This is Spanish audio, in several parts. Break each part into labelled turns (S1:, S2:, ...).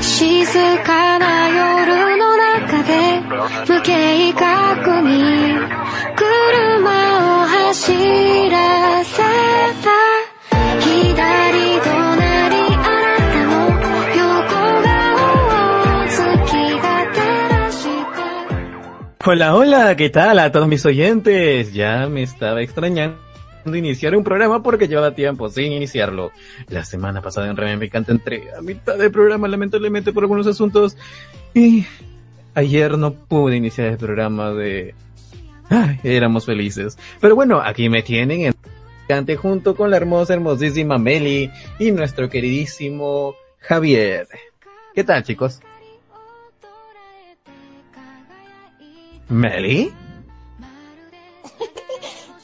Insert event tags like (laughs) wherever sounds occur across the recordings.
S1: 静かな夜の中で無計画に車を走らせた左隣あなたの横顔を月が照らした。
S2: Hola, hola, ¿qué tal a todos mis oyentes? Ya me estaba extrañando iniciar un programa porque llevaba tiempo sin iniciarlo. La semana pasada en Remen Picante entré a mitad del programa lamentablemente por algunos asuntos y ayer no pude iniciar el programa de... Ay, éramos felices. Pero bueno, aquí me tienen en Picante junto con la hermosa, hermosísima Meli y nuestro queridísimo Javier. ¿Qué tal chicos? ¿Meli?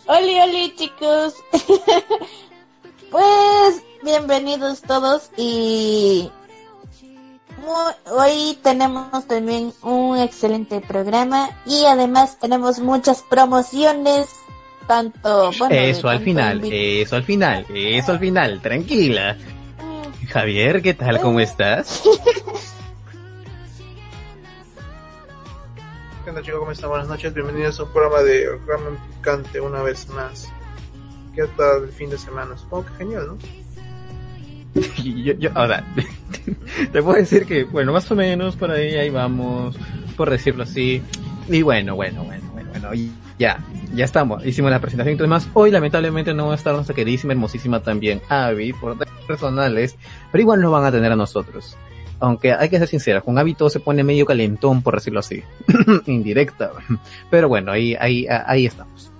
S3: Oli, oli, chicos. (laughs) pues, bienvenidos todos y hoy tenemos también un excelente programa y además tenemos muchas promociones, tanto, bueno,
S2: Eso al final, eso al final, eso al final, tranquila. Javier, ¿qué tal? ¿Cómo estás? (laughs)
S4: ¿Qué. Buenas noches, bienvenidos a un programa de Ramen Picante una vez más. ¿Qué tal el fin de semana? Supongo que genial, ¿no? (laughs)
S2: yo, yo, ahora, (laughs) te puedo decir que, bueno, más o menos por ahí, ahí vamos, por decirlo así. Y bueno, bueno, bueno, bueno, bueno, y ya, ya estamos, hicimos la presentación todo demás. Hoy lamentablemente no va a estar nuestra queridísima, hermosísima también, Abby, por personales, pero igual nos van a tener a nosotros. Aunque hay que ser sinceros, con todo se pone medio calentón, por decirlo así. (clears throat) Indirecta. Pero bueno, ahí, ahí, ahí estamos.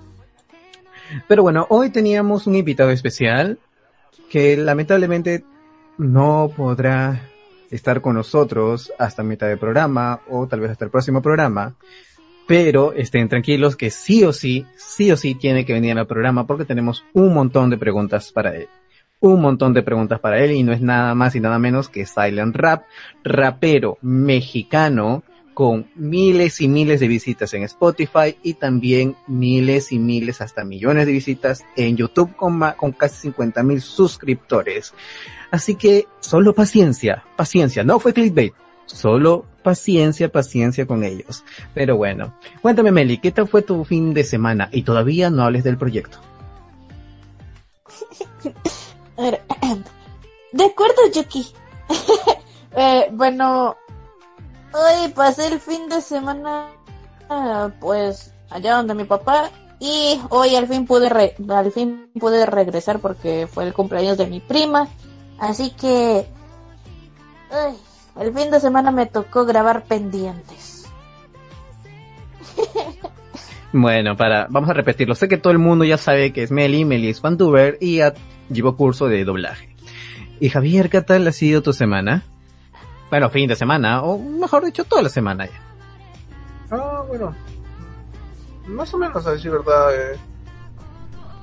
S2: Pero bueno, hoy teníamos un invitado especial que lamentablemente no podrá estar con nosotros hasta mitad del programa o tal vez hasta el próximo programa. Pero estén tranquilos que sí o sí, sí o sí tiene que venir al programa porque tenemos un montón de preguntas para él. Un montón de preguntas para él y no es nada más y nada menos que Silent Rap, rapero mexicano con miles y miles de visitas en Spotify y también miles y miles hasta millones de visitas en YouTube con, con casi 50 mil suscriptores. Así que solo paciencia, paciencia, no fue clickbait, solo paciencia, paciencia con ellos. Pero bueno, cuéntame Meli, ¿qué tal fue tu fin de semana? Y todavía no hables del proyecto. (laughs) (clears throat)
S3: De acuerdo, Yuki. (laughs) Eh, bueno, hoy pasé el fin de semana, pues, allá donde mi papá y hoy al fin pude al fin pude regresar porque fue el cumpleaños de mi prima, así que el fin de semana me tocó grabar pendientes. (laughs)
S2: Bueno, para, vamos a repetirlo. Sé que todo el mundo ya sabe que es Meli, Meli es fantuber y ya llevó curso de doblaje. Y Javier, ¿qué tal ha sido tu semana? Bueno, fin de semana, o mejor dicho, toda la semana ya.
S4: Ah, bueno. Más o menos, a decir verdad. eh,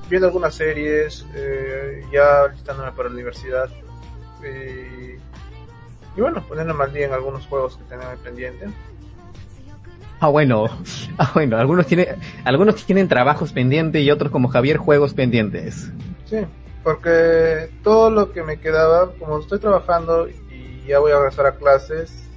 S4: viendo algunas series, eh, ya listándome para la universidad. eh, y bueno, poniéndome al día en algunos juegos que tenía pendiente.
S2: Ah, bueno, ah, bueno, algunos tienen, algunos tienen trabajos pendientes y otros como Javier juegos pendientes.
S4: Sí, porque todo lo que me quedaba, como estoy trabajando y ya voy a regresar a clases,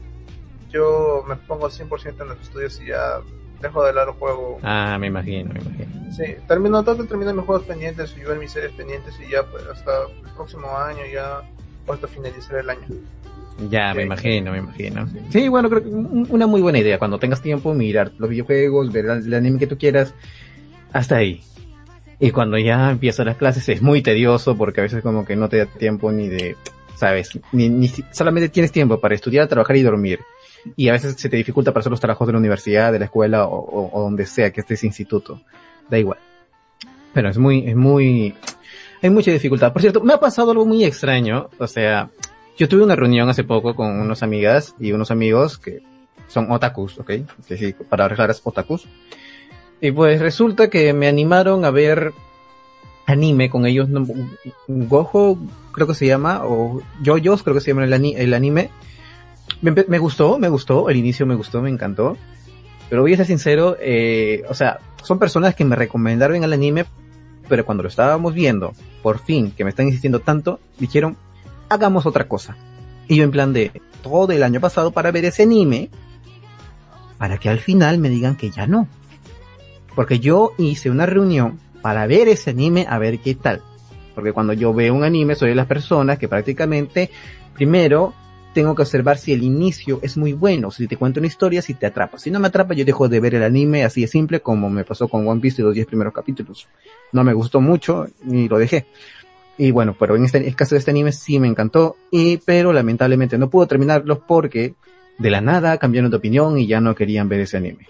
S4: yo me pongo 100% en los estudios y ya dejo de lado el juego.
S2: Ah, me imagino, me imagino.
S4: Sí, termino, trato de terminar mis juegos pendientes y ver mis series pendientes y ya pues hasta el próximo año ya hasta finalizar el año.
S2: Ya, me
S4: Sí.
S2: imagino, me imagino. Sí, bueno, creo que un- una muy buena idea. Cuando tengas tiempo, mirar los videojuegos, ver el anime que tú quieras, hasta ahí. Y cuando ya empiezan las clases es muy tedioso porque a veces como que no te da tiempo ni de, sabes, ni, ni solamente tienes tiempo para estudiar, trabajar y dormir. Y a veces se te dificulta para hacer los trabajos de la universidad, de la escuela o, o- o donde sea que estés instituto. Da igual. Pero es muy, es muy, hay mucha dificultad. Por cierto, me ha pasado algo muy extraño. O sea, yo tuve una reunión hace poco con unas amigas y unos amigos que son otakus, ¿ok? Que sí, para claras, otakus. Y pues resulta que me animaron a ver anime con ellos. Gojo creo que se llama, o Yoyos creo que se llama el, ani- el anime. Me gustó, me gustó, el inicio me gustó, me encantó. Pero voy a ser sincero, eh, o sea, son personas que me recomendaron el anime, pero cuando lo estábamos viendo, por fin, que me están insistiendo tanto, dijeron, hagamos otra cosa. Y yo en plan de, todo el año pasado para ver ese anime, para que al final me digan que ya no. Porque yo hice una reunión para ver ese anime a ver qué tal. Porque cuando yo veo un anime soy de las personas que prácticamente, primero, tengo que observar si el inicio es muy bueno, si te cuento una historia, si te atrapa. Si no me atrapa, yo dejo de ver el anime así de simple como me pasó con One Piece y los 10 primeros capítulos. No me gustó mucho y lo dejé. Y bueno, pero en este el caso de este anime sí me encantó, y, pero lamentablemente no puedo terminarlo porque de la nada cambiaron de opinión y ya no querían ver ese anime.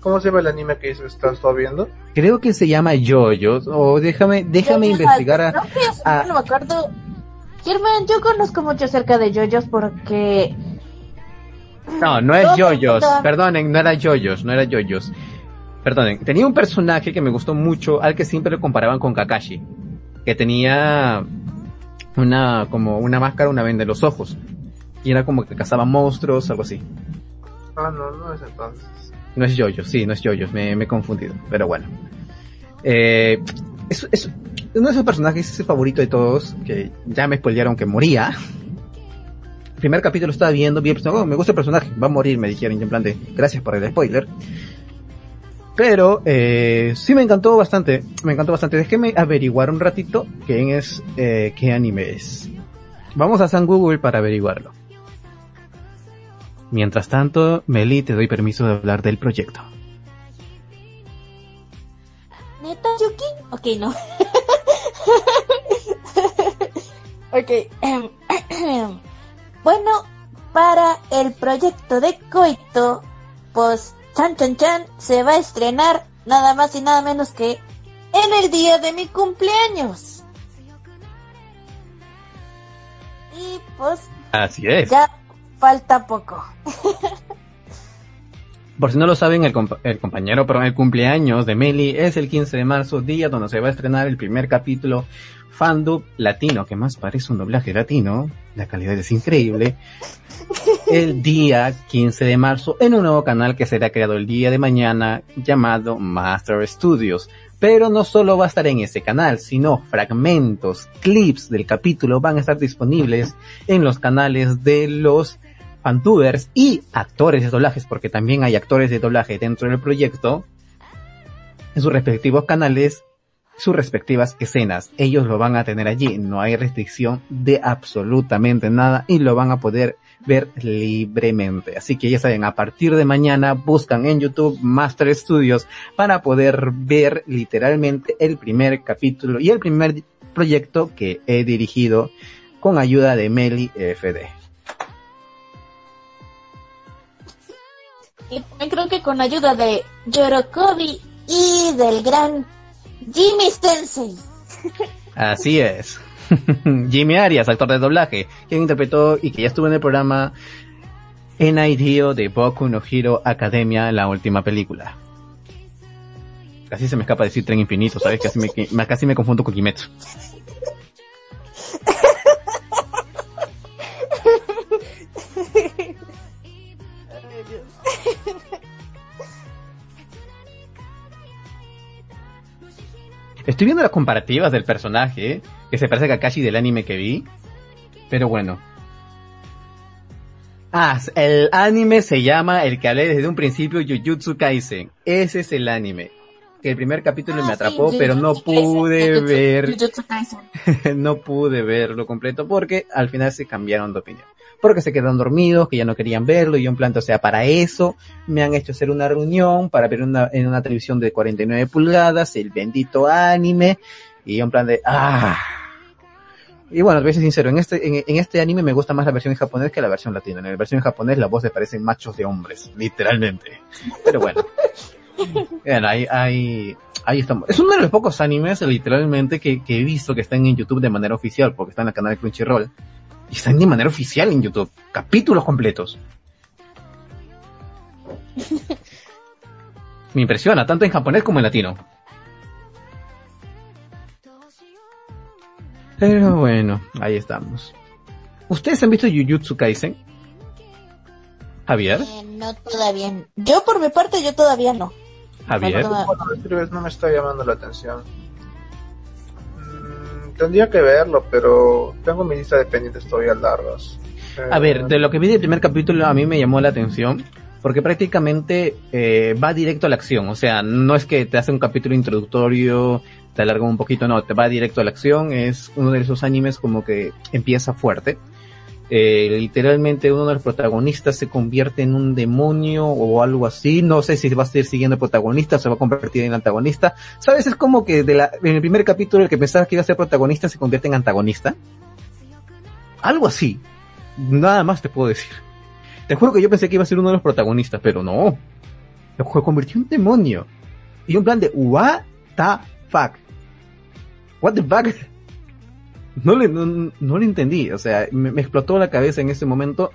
S4: ¿Cómo se llama el anime que estás viendo?
S2: Creo que se llama Yoyos, o déjame, déjame investigar a,
S3: No,
S2: a-
S3: no me acuerdo. Germán, yo conozco mucho acerca de yoyos porque
S2: No, no es Yoyos. Perdonen, no era Yoyos, no era Yoyos. Perdonen, tenía un personaje que me gustó mucho, al que siempre lo comparaban con Kakashi. Que tenía una, como una máscara, una venda en los ojos. Y era como que cazaba monstruos, algo así.
S4: Ah, no, no es entonces.
S2: No es Yoyos, sí, no es Yoyos, me, me he confundido. Pero bueno. Eh, es, es uno de esos personajes es el favorito de todos, que ya me spoilearon que moría. El primer capítulo estaba viendo, vi el personaje, oh, me gusta el personaje, va a morir, me dijeron, y en plan de, gracias por el spoiler. Pero, eh, sí me encantó bastante, me encantó bastante. Déjeme averiguar un ratito quién es, eh, qué anime es. Vamos a San Google para averiguarlo. Mientras tanto, Meli, te doy permiso de hablar del proyecto.
S3: ¿Neta, Yuki? Ok, no. (laughs) ok. em, (clears throat) bueno, para el proyecto de Coito, pues Chan Chan Chan se va a estrenar nada más y nada menos que en el día de mi cumpleaños. Y pues
S2: Así es.
S3: ya falta poco. (laughs)
S2: Por si no lo saben, el, compa- el compañero, perdón, el cumpleaños de Meli es el 15 de marzo, día donde se va a estrenar el primer capítulo fandub latino, que más parece un doblaje latino, la calidad es increíble, (laughs) el día 15 de marzo en un nuevo canal que será creado el día de mañana llamado Master Studios. Pero no solo va a estar en ese canal, sino fragmentos, clips del capítulo van a estar disponibles en los canales de los fantubers y actores de doblajes, porque también hay actores de doblaje dentro del proyecto, en sus respectivos canales, sus respectivas escenas. Ellos lo van a tener allí, no hay restricción de absolutamente nada y lo van a poder ver libremente. Así que ya saben, a partir de mañana buscan en YouTube Master Studios para poder ver literalmente el primer capítulo y el primer proyecto que he dirigido con ayuda de Meli FD.
S3: Y creo que con ayuda de Yorokobi y del gran Jimmy Sensei.
S2: Así es. (laughs) Jimmy Arias, actor de doblaje, quien interpretó y que ya estuvo en el programa NIDO de Boku no Hero Academia, la última película. Casi se me escapa decir tren infinito, ¿sabes? Me- casi me confundo con Kimetsu. Estoy viendo las comparativas del personaje, que se parece a Kakashi del anime que vi. Pero bueno. Ah, el anime se llama, el que hablé desde un principio, Jujutsu Kaisen. Ese es el anime. Que el primer capítulo me
S3: Ah, sí,
S2: atrapó, pero no
S3: Jujutsu Kaisen,
S2: pude
S3: Jujutsu-
S2: ver,
S3: Jujutsu Kaisen. (laughs)
S2: no pude verlo completo porque al final se cambiaron de opinión. Porque se quedaron dormidos, que ya no querían verlo, y yo en plan, o sea, para eso me han hecho hacer una reunión para ver una, en una televisión de 49 pulgadas el bendito anime, y yo en plan de, ah. Y bueno, te voy a ser sincero, en este, en, en este anime me gusta más la versión en japonés que la versión latina. En la versión en japonés la voz le parecen machos de hombres, literalmente. Pero bueno. (laughs) Bueno, ahí, ahí, ahí estamos. Es uno de los pocos animes, literalmente, que, que he visto que están en YouTube de manera oficial, porque están en el canal de Crunchyroll. Y están de manera oficial en YouTube. Capítulos completos. (laughs) Me impresiona, tanto en japonés como en latino. Pero bueno, ahí estamos. ¿Ustedes han visto Jujutsu Kaisen? Javier,
S3: Eh, no todavía. Yo por mi parte, yo todavía no.
S2: Javier.
S3: No,
S4: me está llamando la atención. Mm, tendría que verlo, pero tengo mi lista de pendientes todavía largas.
S2: A
S4: Eh,
S2: ver, de lo que vi del primer capítulo a mí me llamó la atención porque prácticamente eh, va directo a la acción, o sea, no es que te hace un capítulo introductorio, te alarga un poquito, no, te va directo a la acción, es uno de esos animes como que empieza fuerte. Eh, literalmente uno de los protagonistas se convierte en un demonio o algo así, no sé si va a seguir siguiendo el protagonista o se va a convertir en antagonista, sabes, es como que en el primer capítulo el que pensaba que iba a ser protagonista se convierte en antagonista, algo así, nada más te puedo decir. Te juro que yo pensé que iba a ser uno de los protagonistas, pero no. Se convirtió en un demonio. Y un plan de, what the fuck? What the fuck? No le, no, no le entendí, o sea, me, explotó la cabeza en ese momento,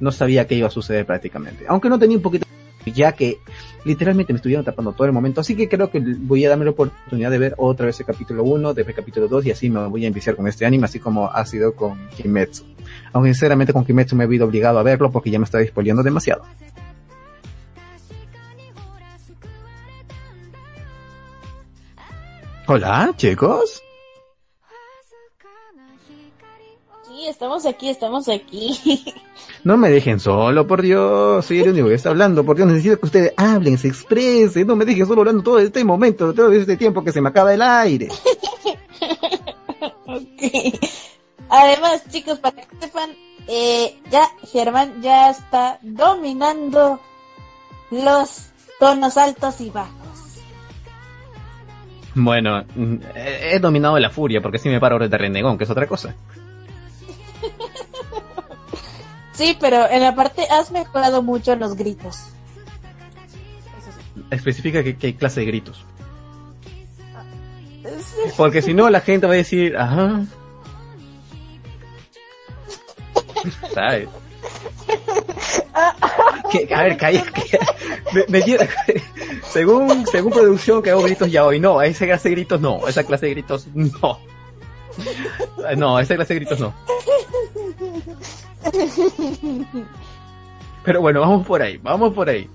S2: no sabía qué iba a suceder prácticamente. Aunque no tenía un poquito, ya que literalmente me estuvieron tapando todo el momento, así que creo que voy a darme la oportunidad de ver otra vez el capítulo 1, después el capítulo 2 y así me voy a iniciar con este anime, así como ha sido con Kimetsu. Aunque sinceramente con Kimetsu me he visto obligado a verlo porque ya me estaba spoileando demasiado. Hola, chicos.
S3: Sí, estamos aquí, estamos aquí. (laughs)
S2: No me dejen solo, por Dios. Soy el único que está hablando. Por Dios, necesito que ustedes hablen, se expresen. No me dejen solo hablando todo este momento, todo este tiempo que se me acaba el aire. (laughs)
S3: ok. Además, chicos, para que sepan, eh, ya Germán ya está dominando los tonos altos y bajos.
S2: Bueno, mm, he dominado la furia porque si me paro de renegón, que es otra cosa. (laughs)
S3: Sí, pero en la parte has mejorado mucho los gritos. Sí.
S2: Especifica qué, qué clase de gritos.
S3: Sí. (laughs)
S2: Porque si no, la gente va a decir, ajá. (laughs) ¿Sabes? Que- a ver, calla, me, me lleva- según, según producción que hago gritos ya hoy, no, esa clase de gritos no, esa clase de gritos no. No, esa clase de gritos no. Pero bueno, vamos por ahí, vamos por ahí.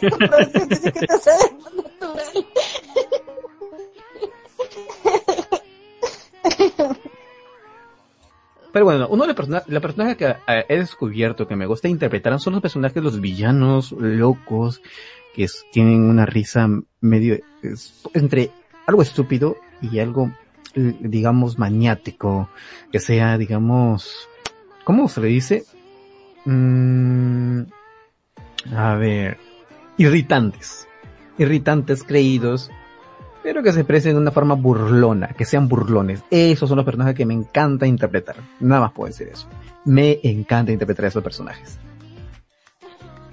S2: (laughs) Pero bueno, uno de los persona personajes que eh, he descubierto que me gusta interpretar son los personajes, los villanos locos, que tienen una risa medio, entre algo estúpido y algo, digamos, maniático, que sea, digamos, ¿cómo se le dice? Mm, a ver, irritantes. Irritantes, creídos, pero que se expresen de una forma burlona, que sean burlones. Esos son los personajes que me encanta interpretar. Nada más puedo decir eso. Me encanta interpretar a esos personajes.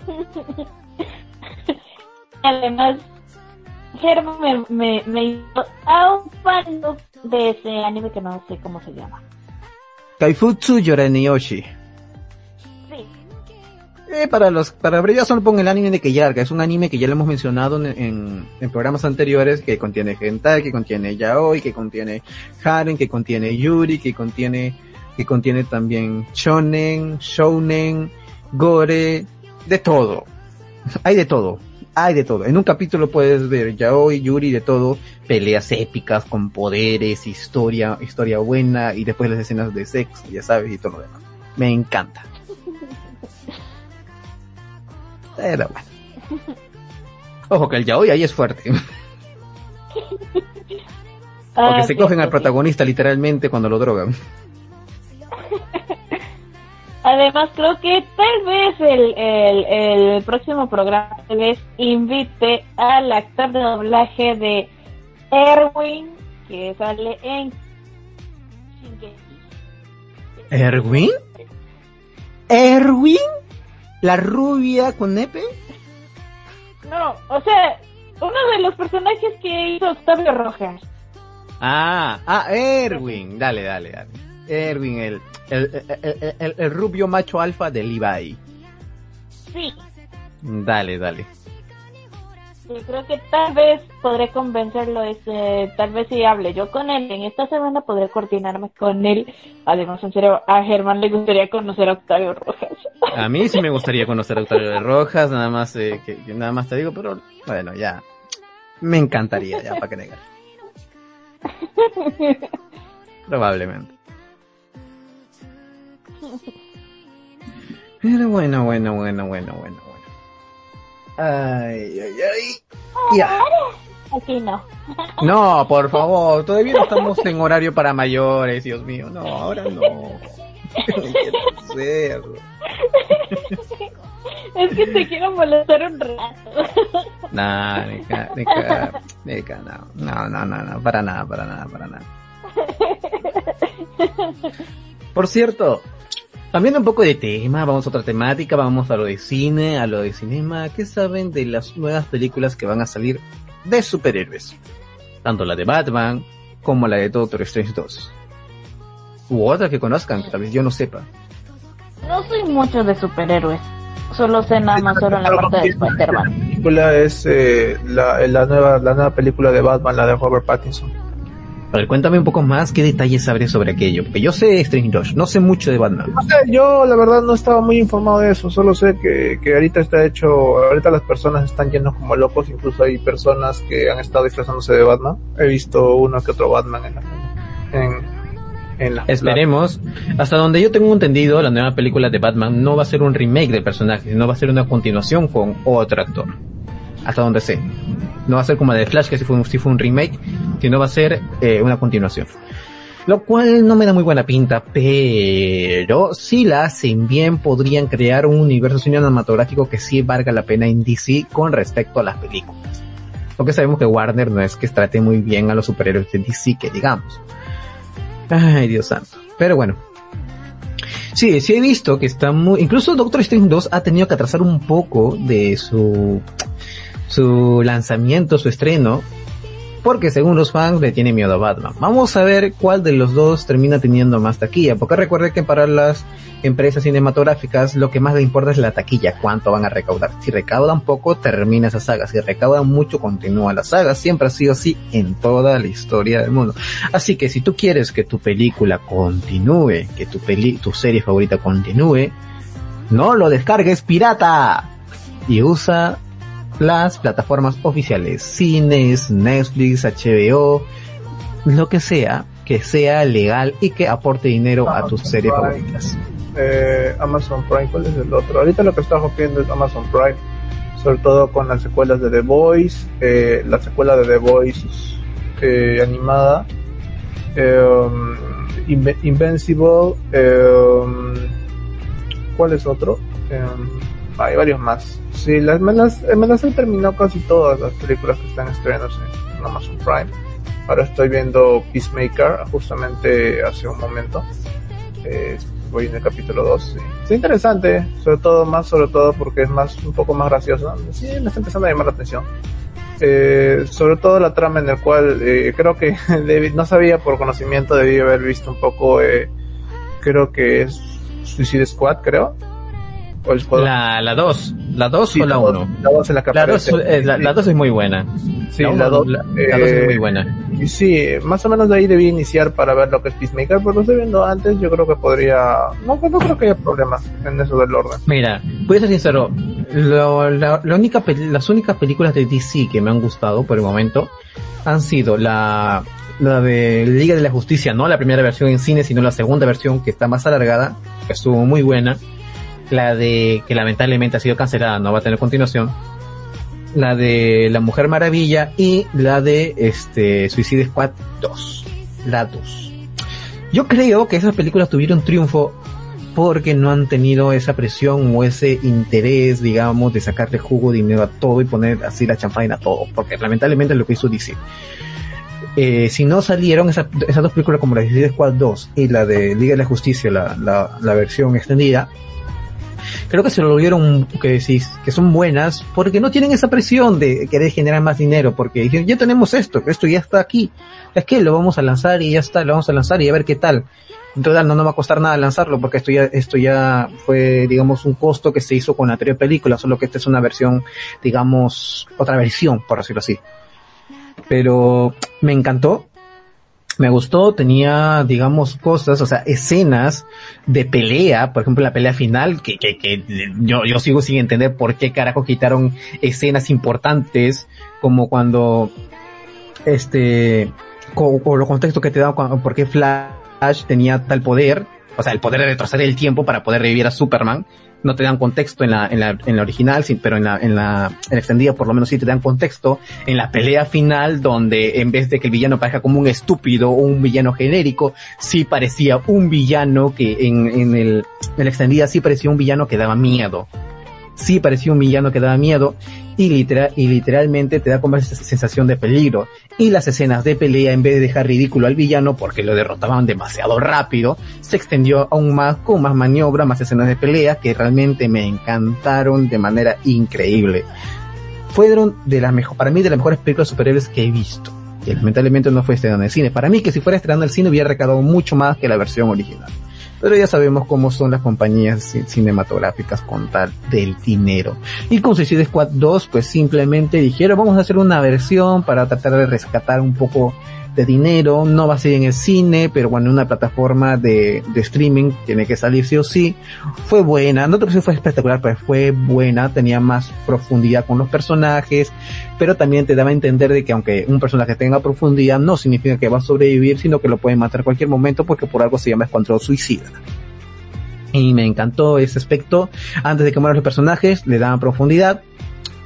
S2: (laughs)
S5: Además, Germán me, me, me hizo a un fan de ese anime que no sé cómo se llama.
S2: Kaifutsu Yoranioshi. Eh, para los, para abreviar solo pongo el anime de Keyarga. Es un anime que ya lo hemos mencionado en, en, en programas anteriores, que contiene hentai, que contiene yaoi, que contiene harem, que contiene yuri, que contiene, que contiene también shonen, shounen, gore, de todo. Hay de todo. Hay de todo. En un capítulo puedes ver yaoi, yuri, de todo, peleas épicas con poderes, historia, historia buena y después las escenas de sexo, ya sabes, y todo lo demás. Me encanta. Pero bueno. Ojo que el yaoi ahí es fuerte. (laughs) Porque
S5: Ah,
S2: se
S5: sí,
S2: cogen al
S5: sí.
S2: protagonista literalmente cuando lo drogan. (laughs)
S5: Además, creo que tal vez el, el, el próximo programa vez invite al actor de doblaje de Erwin, que sale en Shingeki.
S2: ¿Erwin? ¿Erwin? ¿La rubia con nepe?
S5: No, o sea, uno de los personajes que hizo Octavio Rojas.
S2: Ah, ah, Erwin. Dale, dale, dale. Erwin, el, el, el, el- el- el rubio macho alfa de Levi.
S5: Sí,
S2: Dale, dale.
S5: Sí, creo que tal vez podré convencerlo, este, tal vez si hable yo con él en esta semana podré coordinarme con él. Además, en serio, a Germán le gustaría conocer a Octavio Rojas.
S2: A mí sí me gustaría conocer a Octavio Rojas, nada más, eh, que, nada más te digo, pero bueno, ya. Me encantaría, ya, para que negar. Probablemente. Pero bueno, bueno, bueno, bueno, bueno. Ay, ay, ay. Ya.
S5: Aquí no. (laughs)
S2: No, por favor, todavía no estamos en horario para mayores, Dios mío. No, ahora no. No quiero hacerlo.
S5: Es que te quiero molestar un rato.
S2: Nah, Nica, Nica, Nica, no, no, no, no, no, para nada, para nada, para nada. (laughs) Por cierto, cambiando un poco de tema, vamos a otra temática, vamos a lo de cine, a lo de cinema. ¿Qué saben de las nuevas películas que van a salir de superhéroes? Tanto la de Batman como la de Doctor Strange 2. U otra que conozcan, que tal vez yo no sepa.
S5: No soy mucho de superhéroes. Solo sé nada más sobre la parte de Spider-Man.
S4: La película es eh, la, la nueva la nueva película de Batman, la de Robert Pattinson.
S2: A ver, cuéntame un poco más qué detalles sabres sobre aquello. Porque yo sé Strange 2, no sé mucho de Batman.
S4: No sé, yo la verdad no estaba muy informado de eso, solo sé que, que ahorita está hecho, ahorita las personas están yendo como locos, incluso hay personas que han estado disfrazándose de Batman. He visto uno que otro Batman en la, en, en la-
S2: Esperemos. Hasta donde yo tengo entendido, la nueva película de Batman no va a ser un remake del personaje, sino va a ser una continuación con otro actor. Hasta donde sé. No va a ser como la de Flash, que si fue, un- remake, sino va a ser eh, una continuación. Lo cual no me da muy buena pinta, pero si la hacen bien podrían crear un universo cinematográfico que sí valga la pena en DC con respecto a las películas. Porque sabemos que Warner no es que trate muy bien a los superhéroes de DC, que digamos. Ay, Dios santo. Pero bueno. Sí, sí he visto que está muy... Incluso Doctor Strange 2 ha tenido que atrasar un poco de su... su lanzamiento, su estreno. Porque según los fans le tiene miedo a Batman. Vamos a ver cuál de los dos termina teniendo más taquilla. Porque recuerde que para las empresas cinematográficas lo que más le importa es la taquilla. Cuánto van a recaudar. Si recaudan poco, termina esa saga. Si recaudan mucho, continúa la saga. Siempre ha sido así en toda la historia del mundo. Así que si tú quieres que tu película continúe, que tu peli tu serie favorita continúe, no lo descargues pirata y usa las plataformas oficiales, cines, Netflix, HBO, lo que sea, que sea legal y que aporte dinero a tus series favoritas.
S4: eh, Amazon Prime, ¿cuál es el otro? Ahorita lo que está rompiendo es Amazon Prime, sobre todo con las secuelas de The Voice, eh, la secuela de The Voice eh, animada, eh, um, Inve- Invincible, eh, ¿cuál es otro? Hay varios más. Sí, las, me, las, me las he terminado casi todas las películas que están estrenándose en Amazon Prime. Ahora estoy viendo Peacemaker, justamente hace un momento. Eh, voy en el capítulo 2. Sí. Es interesante, sobre todo, más sobre todo porque es más, un poco más gracioso. Sí, me está empezando a llamar la atención. Eh, sobre todo la trama en el cual eh, creo que (laughs) debí- no sabía por conocimiento, debí haber visto un poco, eh, creo que es Suicide Squad, creo. O el
S2: La, la 2, la 2
S4: Sí,
S2: o la
S4: la
S2: 1.
S4: La 2 en la que
S2: La 2
S4: aparece.
S2: la, la dos es muy buena.
S4: Sí,
S2: la,
S4: la
S2: uno-
S4: 2.
S2: la, la dos es muy buena.
S4: Y sí, más o menos de ahí debí iniciar para ver lo que es Peacemaker, pero lo estoy viendo antes, yo creo que podría... No, no creo que haya problemas en eso del orden.
S2: Mira, voy a ser sincero, lo- la, la única, las únicas películas de DC que me han gustado por el momento han sido la, la de Liga de la Justicia, no la primera versión en cine, sino la segunda versión que está más alargada, que estuvo muy buena. La de, que lamentablemente ha sido cancelada, no va a tener continuación. La de La Mujer Maravilla y la de este Suicide Squad 2. La 2. Yo creo que esas películas tuvieron triunfo porque no han tenido esa presión o ese interés, digamos, de sacarle jugo, dinero a todo y poner así la chanfaina a todo, porque lamentablemente es lo que hizo DC. Eh, si no salieron esa- esas dos películas como la de Suicide Squad 2 y la de Liga de la Justicia, la, la, la versión extendida, creo que se lo vieron que sí, que son buenas porque no tienen esa presión de querer generar más dinero porque dijeron, ya tenemos esto, esto ya está aquí, es que lo vamos a lanzar y ya está, lo vamos a lanzar y a ver qué tal. En total no nos va a costar nada lanzarlo porque esto ya, esto ya fue, digamos, un costo que se hizo con la anterior película, solo que esta es una versión, digamos, otra versión, por decirlo así. Pero me encantó, me gustó, tenía, digamos, cosas, o sea, escenas de pelea, por ejemplo, la pelea final, que, que, que yo, yo sigo sin entender por qué carajo quitaron escenas importantes, como cuando, este, co- o los contextos que te cuando- por qué Flash tenía tal poder, o sea, el poder de retroceder el tiempo para poder revivir a Superman, no te dan contexto en la, en la, en la original, pero en la, en la, en la extendida por lo menos sí te dan contexto en la pelea final donde en vez de que el villano parezca como un estúpido o un villano genérico, sí parecía un villano que en, en el, en la extendida sí parecía un villano que daba miedo. Sí parecía un villano que daba miedo y, literal, y literalmente te da como esa sensación de peligro. Y las escenas de pelea, en vez de dejar ridículo al villano porque lo derrotaban demasiado rápido, se extendió aún más con más maniobra, más escenas de pelea que realmente me encantaron de manera increíble. Fueron de las mejor, para mí de las mejores películas superhéroes que he visto. Y lamentablemente no fue estrenado en el cine. Para mí que si fuera estrenado en el cine hubiera recaudado mucho más que la versión original. Pero ya sabemos cómo son las compañías ci- cinematográficas con tal del dinero. Y con Suicide Squad 2, pues simplemente dijeron, vamos a hacer una versión para tratar de rescatar un poco de dinero. No va a ser en el cine, pero en una plataforma de, de streaming tiene que salir sí o sí. Fue buena, no creo que fue espectacular, pero fue buena, tenía más profundidad con los personajes, pero también te daba a entender de que aunque un personaje tenga profundidad, no significa que va a sobrevivir, sino que lo pueden matar en cualquier momento porque por algo se llama Escuadrón Suicida. Y me encantó ese aspecto. Antes de que mueran los personajes, le daban profundidad.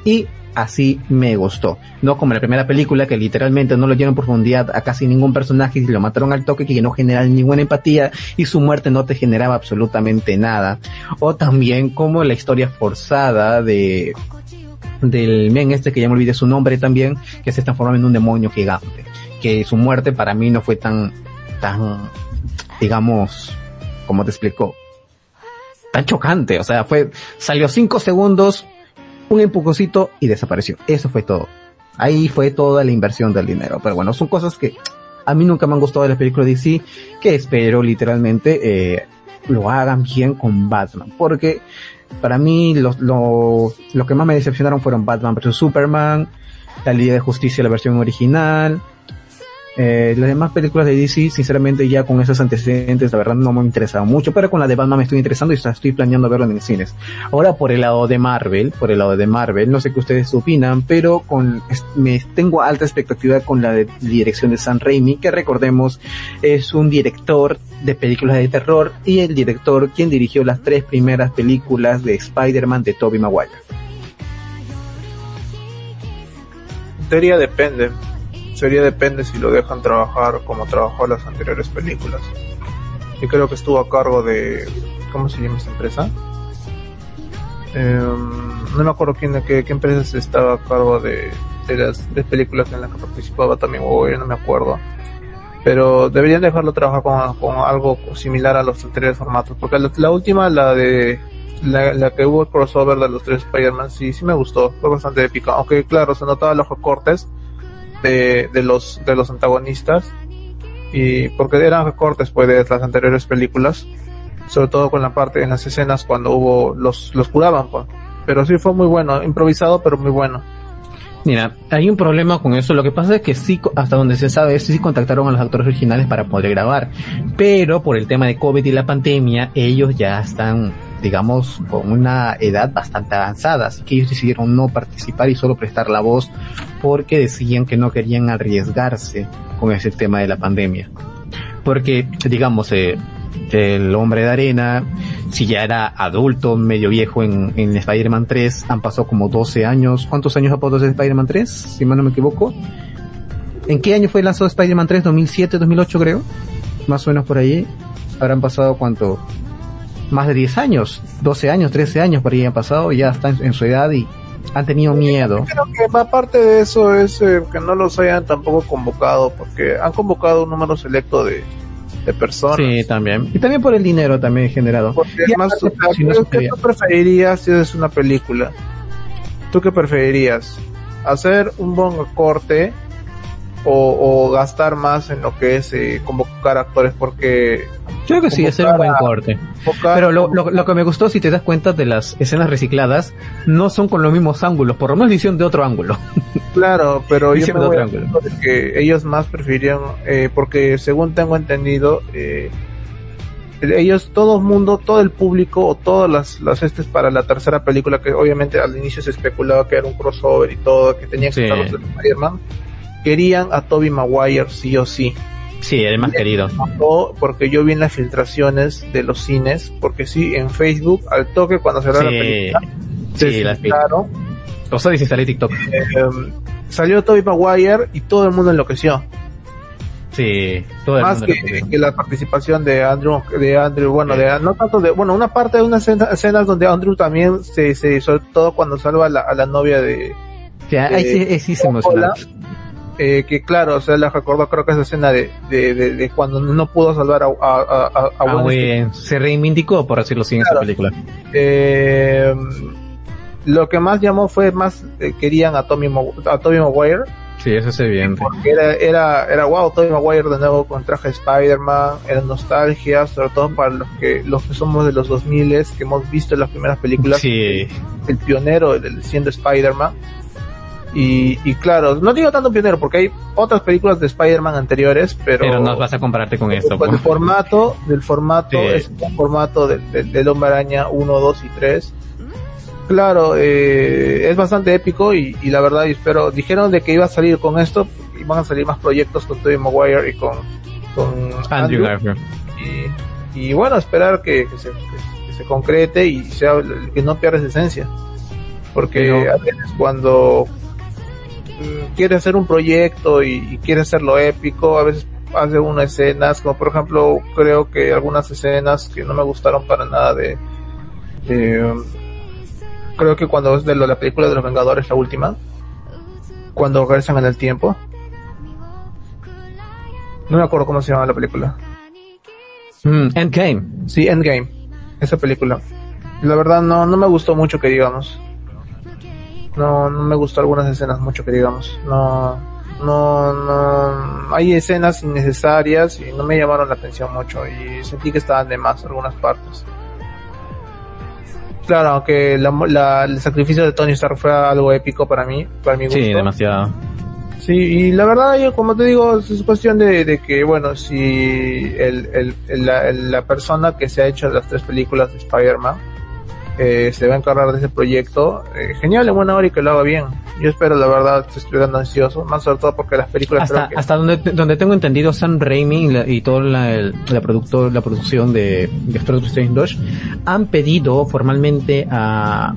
S2: Y así me gustó. No como la primera película, que literalmente no le dieron profundidad a casi ningún personaje y lo mataron al toque, que no generaba ninguna empatía y su muerte no te generaba absolutamente nada. O también como la historia forzada de del men este que ya me olvidé su nombre también, que se transformaba en un demonio gigante. Que su muerte para mí no fue tan, tan, digamos, como te explicó, tan chocante. O sea, fue, salió cinco segundos, un empujoncito y desapareció. Eso fue todo. Ahí fue toda la inversión del dinero. Pero bueno, son cosas que a mí nunca me han gustado de las películas de DC, que espero literalmente eh, lo hagan bien con Batman. Porque para mí lo que más me decepcionaron fueron Batman vs. Superman, la Liga de Justicia, la versión original. Eh, las demás películas de DC, sinceramente ya con esos antecedentes, la verdad no me interesaba mucho, pero con la de Batman me estoy interesando y estoy planeando verlo en cines. Ahora por el lado de Marvel, por el lado de Marvel, no sé qué ustedes opinan, pero con, me tengo alta expectativa con la de dirección de Sam Raimi, que recordemos es un director de películas de terror y el director quien dirigió las tres primeras películas de Spider-Man de Tobey Maguire.
S4: Sería depende. Sería depende si lo dejan trabajar como trabajó las anteriores películas. Yo creo que estuvo a cargo de... ¿Cómo se llama esta empresa? Em, no me acuerdo quién, qué, qué empresa estaba a cargo de, de las de películas en las que participaba también, o yo no me acuerdo. Pero deberían dejarlo trabajar con, con algo similar a los anteriores formatos, porque la, la última, la de la, la que hubo el crossover de los tres Spider-Man, sí, sí me gustó, fue bastante épica, aunque claro, se notaban los recortes de, de los de los antagonistas, y porque eran recortes pues de las anteriores películas, sobre todo con la parte en las escenas cuando hubo los los curaban pues. pero sí fue muy bueno improvisado pero muy bueno
S2: Mira, hay un problema con eso. Lo que pasa es que sí, hasta donde se sabe, sí contactaron a los actores originales para poder grabar. Pero por el tema de COVID y la pandemia, ellos ya están, digamos, con una edad bastante avanzada. Así que ellos decidieron no participar y solo prestar la voz porque decían que no querían arriesgarse con ese tema de la pandemia. Porque, digamos, eh, el hombre de arena, si ya era adulto, medio viejo en, en Spider-Man 3, han pasado como 12 años. ¿Cuántos años ha pasado desde Spider-Man 3? Si mal no me equivoco. ¿En qué año fue lanzado Spider-Man 3? ¿2007, 2008 creo? Más o menos por ahí. Habrán pasado cuánto? Más de 10 años, 12 años, 13 años por ahí han pasado, ya están en su edad y han tenido miedo.
S4: creo que aparte de eso es eh, que no los hayan tampoco convocado porque han convocado un número selecto de, de personas
S2: Sí, también. Y también por el dinero también generado.
S4: Porque
S2: Y
S4: además,
S2: si no
S4: ¿tú-
S2: se
S4: ¿qué tú preferirías si es una película? ¿Tú qué preferirías? ¿Hacer un buen corte o, o gastar más en lo que es eh, convocar actores? Porque
S2: creo que sí, hacer un buen corte. Pero lo, lo, lo que me gustó, si te das cuenta de las escenas recicladas, no son con los mismos ángulos, por lo menos hicieron de otro ángulo. (laughs)
S4: Claro, pero yo me
S2: de otro ángulo.
S4: que ellos más prefirían, eh, porque según tengo entendido, eh, ellos, todo el mundo, todo el público o todas las, las estes para la tercera película, que obviamente al inicio se especulaba que era un crossover y todo, que tenían que
S2: Sí.
S4: estar los de Spider-Man, querían a Toby Maguire sí o sí.
S2: Sí, el más querido.
S4: Porque yo vi en las filtraciones de los cines, porque sí, en Facebook, al toque cuando se
S2: Sí,
S4: la película, se
S2: sí,
S4: filtraron,
S2: O sea, dice sale TikTok.
S4: eh, salió Toby Maguire y todo el mundo enloqueció.
S2: Sí, todo el
S4: Más
S2: mundo
S4: que, que la participación de Andrew, de Andrew, bueno, de, no tanto de, bueno, una parte de unas escena- escenas donde Andrew también se, se, sobre todo cuando salva a la, a la novia de,
S2: Sí, ahí sí, ahí sí se emociona.
S4: Eh, que claro, o sea, la recordó creo que esa escena de, de, de, de cuando no pudo salvar a, a, a, a- a
S2: Ah, se reivindicó, por decirlo así, en esa película.
S4: Eh, lo que más llamó fue más eh, querían a Tommy Mo- a Tobey Maguire.
S2: Sí, eso es evidente.
S4: porque era era era wow Tobey Maguire de nuevo con traje de Spider-Man era nostalgia sobre todo para los que los que somos de los 2000 que hemos visto las primeras películas.
S2: Sí,
S4: el pionero siendo Spider-Man y, y claro no digo tanto pionero porque hay otras películas de Spider-Man anteriores pero
S2: pero no vas a compararte con esto.
S4: Pues, el formato del formato
S2: Sí.
S4: es un formato del, del, del Hombre Araña 1, 2 y 3 claro eh, es bastante épico y, y la verdad espero dijeron de que iba a salir con esto y van a salir más proyectos con Tobey Maguire y con con
S2: Andrew
S4: Andrew, y, y bueno esperar que, que se, que se concrete y sea que no pierda esa esencia porque
S2: Pero-
S4: a veces cuando quiere hacer un proyecto y, y quiere hacerlo épico a veces hace unas escenas como por ejemplo creo que algunas escenas que no me gustaron para nada de, de, creo que cuando es de lo- la película de los Vengadores la última cuando regresan en el tiempo no me acuerdo cómo se llama la película
S2: Mm, Endgame.
S4: Sí, Endgame. Esa película. La verdad no, no me gustó mucho que digamos. No, no me gustó algunas escenas mucho que digamos. No, no, no. Hay escenas innecesarias y no me llamaron la atención mucho y sentí que estaban de más algunas partes. Claro, aunque la, la- el sacrificio de Tony Stark fue algo épico para mí, para mi gusto.
S2: Sí, demasiado.
S4: Sí, y la verdad, yo como te digo, es cuestión de, de que, bueno, si el, el, el- la, el- la persona que se ha hecho las tres películas de Spider-Man eh, se va a encargar de ese proyecto, eh, genial, en buena hora y que lo haga bien. Yo espero, la verdad, estoy quedando ansioso, más sobre todo porque las películas
S2: Hasta,
S4: que...
S2: hasta donde, donde tengo entendido, Sam Raimi y, la- y toda la, la, productor, la producción de, de Doctor Strange 2 han pedido formalmente a,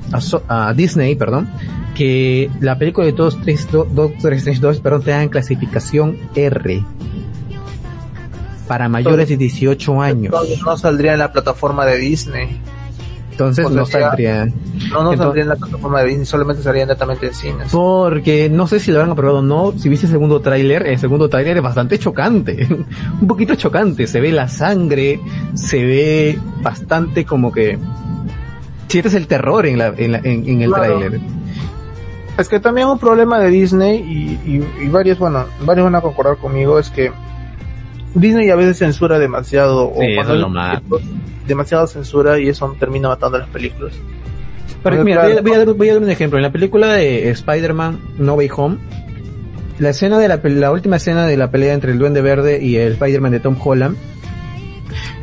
S2: a, a Disney, perdón, que la película de Doctor Strange 2, Doctor Strange 2 perdón, tenga en clasificación R para mayores de 18 años.
S4: No saldría en la plataforma de Disney.
S2: Entonces no saldría.
S4: No, no saldría en la plataforma de Disney, solamente saldría netamente en cines.
S2: Porque no sé si lo habrán aprobado o no. Si viste el segundo tráiler, el segundo tráiler es bastante chocante. (laughs) Un poquito chocante. Se ve la sangre, se ve bastante como que sientes el terror en la, en, la- en, en el
S4: Claro.
S2: tráiler.
S4: Es que también un problema de Disney y, y, y varios, bueno, varios van a concordar conmigo es que Disney a veces censura demasiado o
S2: eso es lo
S4: demasiada censura y eso termina matando las películas.
S2: Pero mira, voy, a- voy a dar, voy a dar un ejemplo. En la película de Spider-Man No Way Home, la escena de la, la última escena de la pelea entre el Duende Verde y el Spider-Man de Tom Holland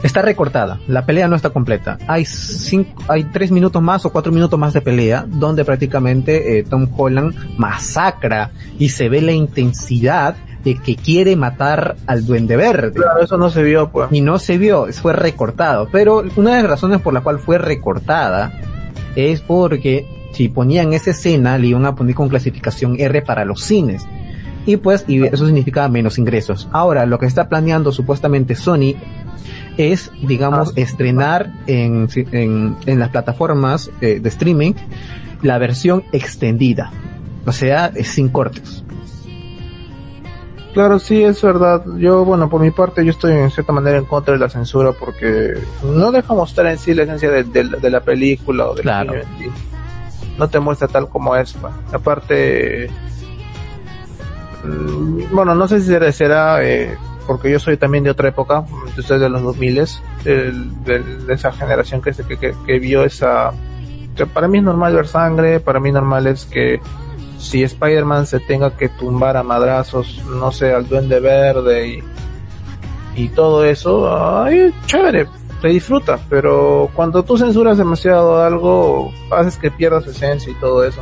S2: está recortada. La pelea no está completa. Hay cinco, hay tres minutos más o cuatro minutos más de pelea donde prácticamente eh, Tom Holland masacra y se ve la intensidad de que quiere matar al Duende Verde
S4: Claro, eso no se vio, pues.
S2: y no se vio, fue recortado. Pero una de las razones por la cual fue recortada es porque si ponían esa escena le iban a poner con clasificación R para los cines. Y pues, y eso significaba menos ingresos. Ahora, lo que está planeando supuestamente Sony es, digamos,
S4: Ah.
S2: estrenar en, en, en las plataformas eh, de streaming la versión extendida. O sea, eh, sin cortes.
S4: Claro, sí, es verdad. Yo, bueno, por mi parte, yo estoy en cierta manera en contra de la censura porque no deja mostrar en sí la esencia de, de- de la película o del
S2: Claro.
S4: sí. No te muestra tal como es. pa. Aparte, mm, bueno, no sé si será, será, eh, porque yo soy también de otra época, soy de los 2000 del- del- de esa generación que, que, que, que vio esa... que para mí es normal ver sangre, para mí normal es que si Spider-Man se tenga que tumbar a madrazos, no sé, al duende verde y, y todo eso, ay, chévere, se disfruta, pero cuando tú censuras demasiado algo, haces que pierdas esencia y todo eso.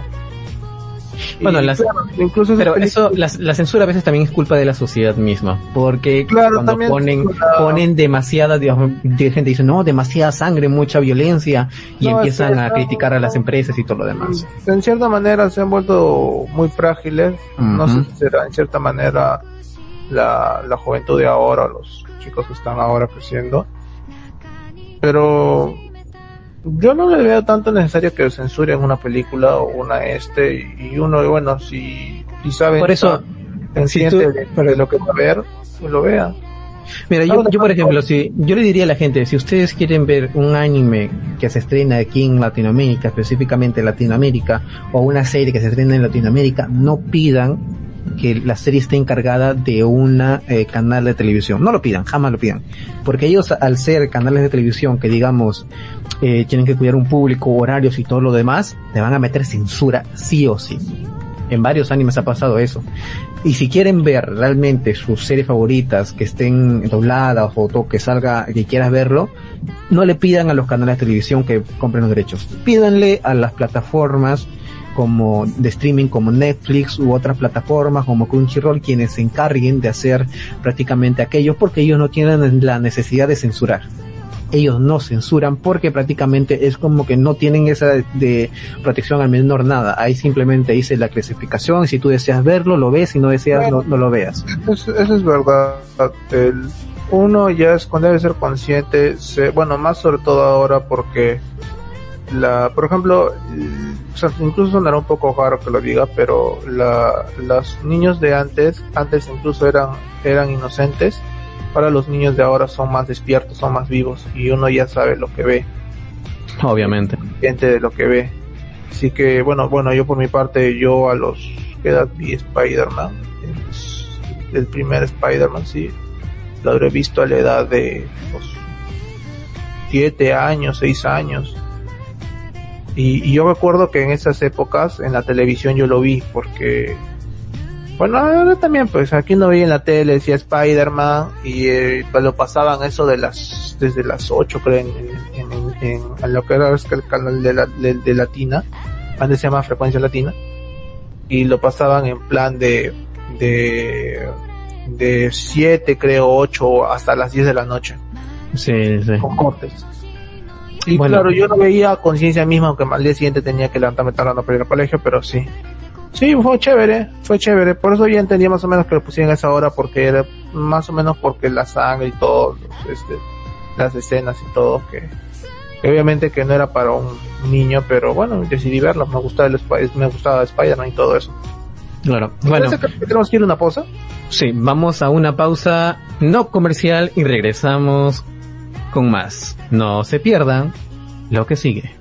S2: Bueno,
S4: Y,
S2: las-
S4: claro, incluso
S2: Pero eso, la, la censura a veces también es culpa de la sociedad misma, porque
S4: Claro,
S2: cuando ponen, ponen demasiada, digamos, gente dice, no, demasiada sangre, mucha violencia, y
S4: No,
S2: empiezan
S4: es que
S2: a criticar a las empresas y todo lo demás.
S4: en cierta manera se han vuelto muy frágiles. No sé si será en cierta manera la, la juventud de ahora, los chicos que están ahora creciendo. Pero yo no le veo tanto necesario que censuren una película o una este y, y uno, bueno, si, si sabe
S2: Por eso, si tú-
S4: de, de lo que va a ver, pues lo vea.
S2: Mira, yo, yo por
S4: por
S2: ejemplo, si, yo le diría a la gente, si ustedes quieren ver un anime que se estrena aquí en Latinoamérica, específicamente en Latinoamérica, o una serie que se estrena en Latinoamérica, no pidan que la serie esté encargada de una eh, canal de televisión. No lo pidan, jamás lo pidan. Porque ellos, al ser canales de televisión que digamos, eh, tienen que cuidar un público, horarios y todo lo demás, te van a meter censura sí o sí. En varios animes ha pasado eso. Y si quieren ver realmente sus series favoritas que estén dobladas o que salga, que quieras verlo, no le pidan a los canales de televisión que compren los derechos. Pídanle a las plataformas como de streaming como Netflix u otras plataformas como Crunchyroll quienes se encarguen de hacer prácticamente aquello porque ellos no tienen la necesidad de censurar ellos no censuran porque prácticamente es como que no tienen esa de, protección al menor nada. Ahí simplemente dice la clasificación, si tú deseas verlo, lo ves, si no deseas, no, no lo veas.
S4: Eso, eso es verdad. El, uno ya es cuando debe ser consciente, se- bueno, más sobre todo ahora porque la, por ejemplo, el- o sea, incluso sonará un poco raro que lo diga, pero la, los niños de antes, antes incluso eran, eran inocentes, ahora los niños de ahora son más despiertos, son más vivos y uno ya sabe lo que ve,
S2: Obviamente.
S4: consciente de lo que ve. Así que, bueno, bueno, yo por mi parte, yo a los, ¿qué edad vi Spider-Man? El primer Spider-Man, sí, lo habré visto a la edad de los 7 años, 6 años. Y, y yo recuerdo que en esas épocas en la televisión yo lo vi porque, bueno, ahora también pues aquí no veía en la tele, decía Spider-Man y eh, pues, lo pasaban eso de las, desde las 8 creo en, en, en- en- lo que era el canal de, la, de, de Latina, antes se llama Frecuencia Latina, y lo pasaban en plan de, de, de 7 creo 8 hasta las 10 de la noche
S2: Sí, sí.
S4: con cortes. Y
S2: Bueno.
S4: claro, yo no veía conciencia misma, aunque al día siguiente tenía que levantarme tarde para ir al colegio, pero sí. Sí, fue chévere, fue chévere. Por eso ya entendía más o menos que lo pusieran a esa hora, porque era más o menos porque la sangre y todo, este, las escenas y todo, que, que obviamente que no era para un niño, pero bueno, decidí verlo. Me gustaba, el, me gustaba Spider-Man y todo eso.
S2: Claro. Bueno,
S4: ¿Parece que tenemos que ir a una pausa?
S2: sí, vamos a una pausa no comercial y regresamos con más. No se pierdan lo que sigue.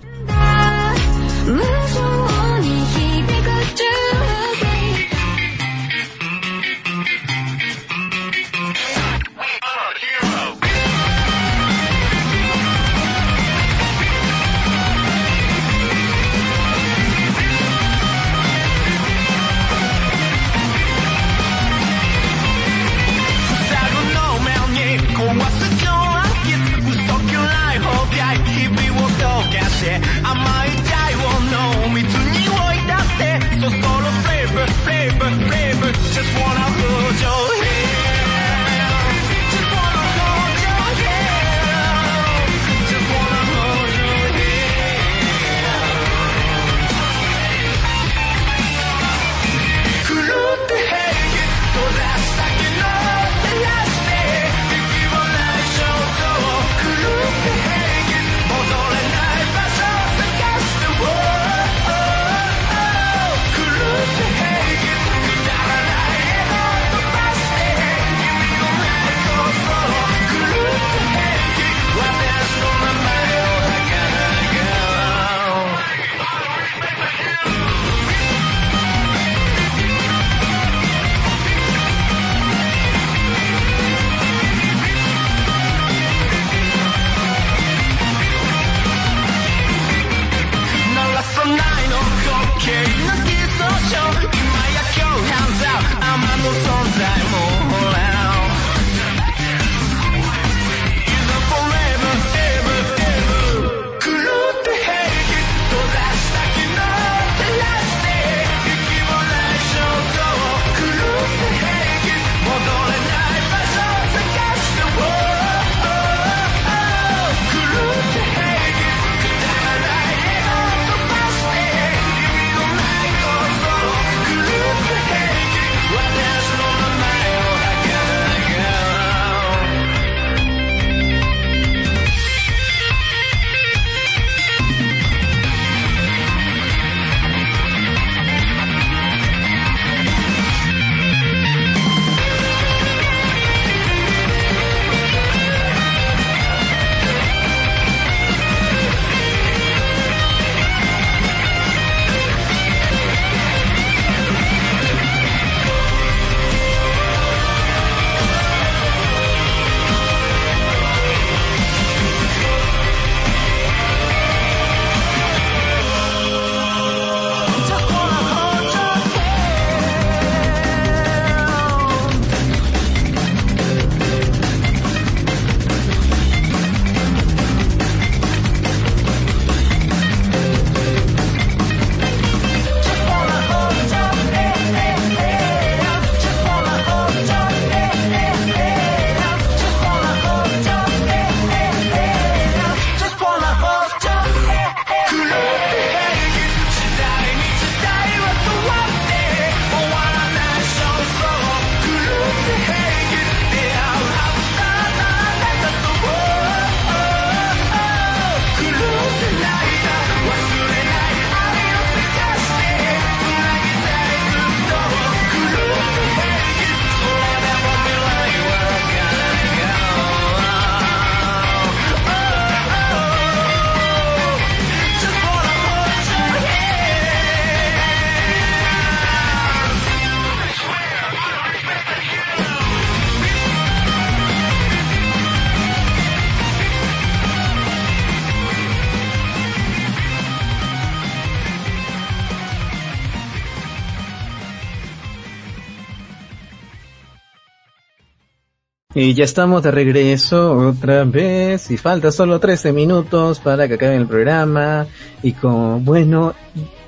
S2: Y ya estamos de regreso otra vez y falta solo 13 minutos para que acabe el programa y con, bueno,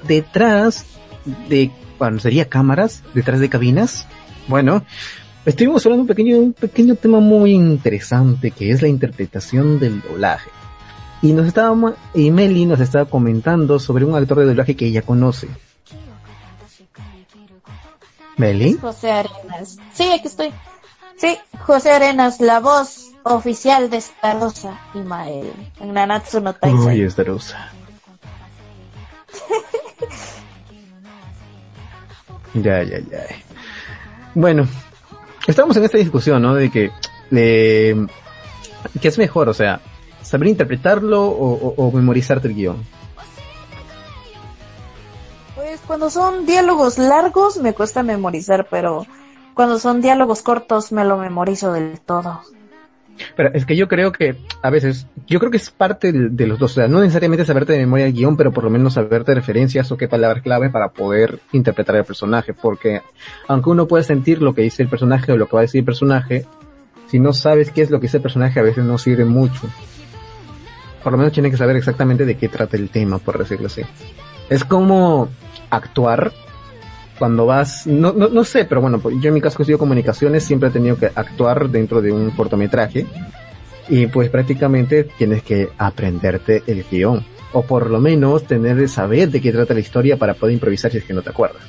S2: detrás de, bueno, sería cámaras, detrás de cabinas. Bueno, estuvimos hablando un pequeño, un pequeño tema muy interesante que es la interpretación del doblaje. Y nos estaba, y Meli nos estaba comentando sobre un actor de doblaje que ella conoce. Meli.
S3: Sí, aquí estoy. Sí, José Arenas, la voz oficial de Starosa y Mael en Nanatsu no Taizai.
S2: Uy, Starosa. (laughs) ya, ya, ya. Bueno, estamos en esta discusión, ¿no? De que, eh, ¿qué es mejor? O sea, saber interpretarlo o, o, o memorizarte el guion.
S3: Pues cuando son diálogos largos me cuesta memorizar, pero cuando son diálogos cortos me lo memorizo del todo.
S2: Pero es que yo creo que a veces, yo creo que es parte de, los dos, o sea, no necesariamente saberte de memoria el guion, pero por lo menos saberte referencias o qué palabras clave para poder interpretar el personaje, porque aunque uno puede sentir lo que dice el personaje o lo que va a decir el personaje, si no sabes qué es lo que dice el personaje a veces no sirve mucho. Por lo menos tiene que saber exactamente de qué trata el tema, por decirlo así. Es como actuar cuando vas, no, no, no sé, pero bueno, yo en mi caso que estudio comunicaciones siempre he tenido que actuar dentro de un cortometraje y pues prácticamente tienes que aprenderte el guion o por lo menos tener saber de qué trata la historia para poder improvisar si es que no te acuerdas.